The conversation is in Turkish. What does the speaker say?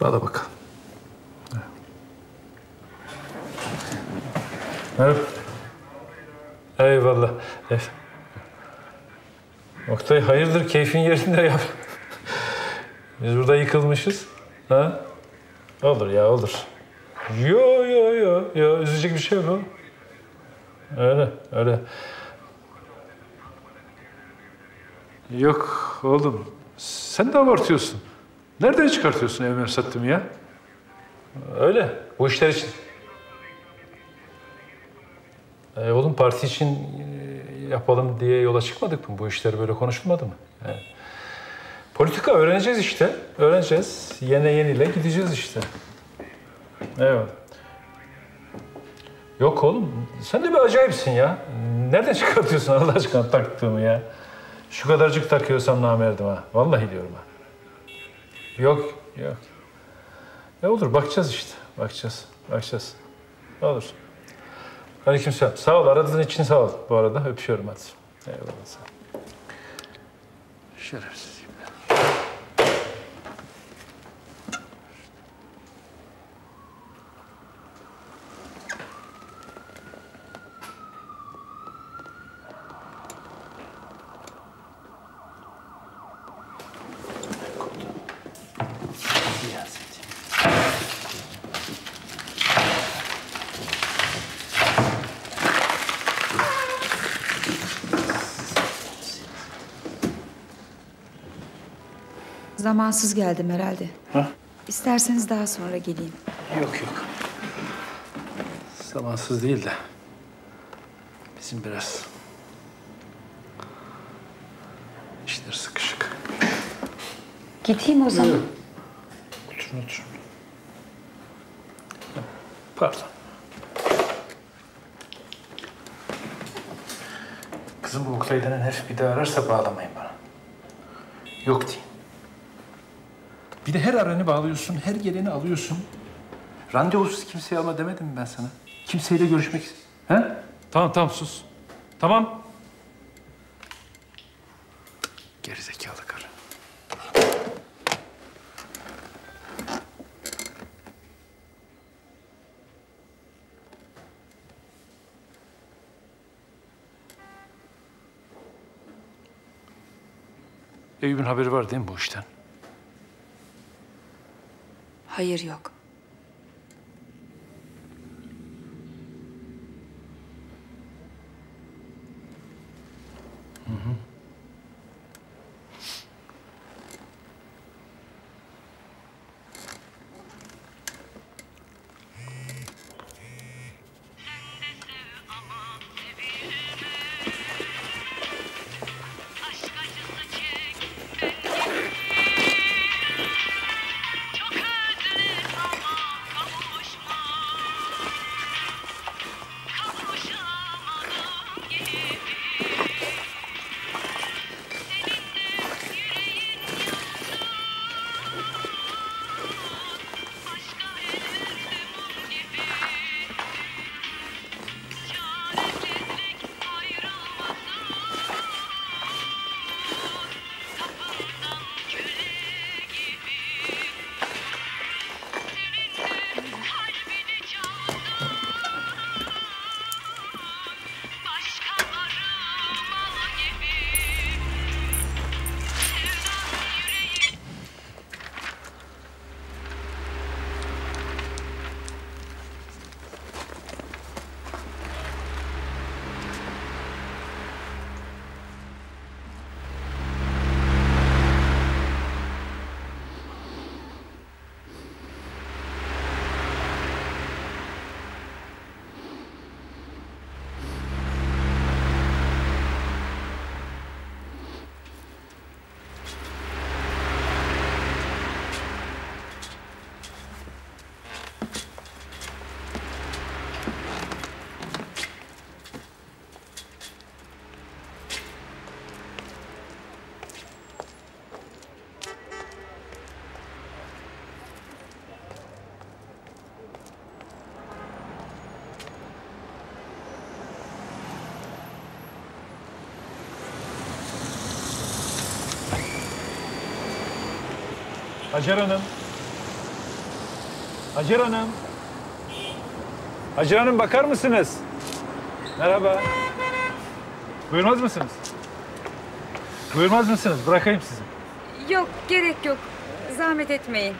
Bana bakalım. Evet. Eyvallah. Eh. Oktay hayırdır keyfin yerinde ya. Biz burada yıkılmışız. Ha? Olur ya olur. Yo yo yo yo üzülecek bir şey oğlum. Öyle öyle. Yok oğlum. Sen de abartıyorsun. Nereden çıkartıyorsun evime sattım ya? Öyle. Bu işler için. E oğlum parti için e, yapalım diye yola çıkmadık mı? Bu işler böyle konuşulmadı mı? Yani politika öğreneceğiz işte. Öğreneceğiz. Yene yeniyle gideceğiz işte. Evet. Yok oğlum. Sen de bir acayipsin ya. Nereden çıkartıyorsun Allah aşkına taktığımı ya? Şu kadarcık takıyorsam namerdim ha. Vallahi diyorum ha. Yok, yok. Ne olur bakacağız işte. Bakacağız, bakacağız. Olur. Aleykümselam. Sağ ol. Aradığın için sağ ol. Bu arada öpüyorum hadi. Eyvallah. Şerefsiz. Zamansız geldim herhalde. Ha? İsterseniz daha sonra geleyim. Yok yok. Zamansız değil de bizim biraz işler sıkışık. Gideyim o zaman. Oturun oturun. Pardon. Kızım bu Oktay denen herif bir daha ararsa bağlamayın bana. Yok deyin. Bir de her aranı bağlıyorsun, her geleni alıyorsun. Randevusuz kimseyi alma demedim mi ben sana? Kimseyle görüşmek He? Tamam tamam sus. Tamam. Gerizekalı karı. Eyüp'ün haberi var değil mi bu işten? Hayır yok. Hacer Hanım. Hacer Hanım. Hacer Hanım bakar mısınız? Merhaba. Buyurmaz mısınız? Buyurmaz mısınız? Bırakayım sizi. Yok gerek yok. Zahmet etmeyin.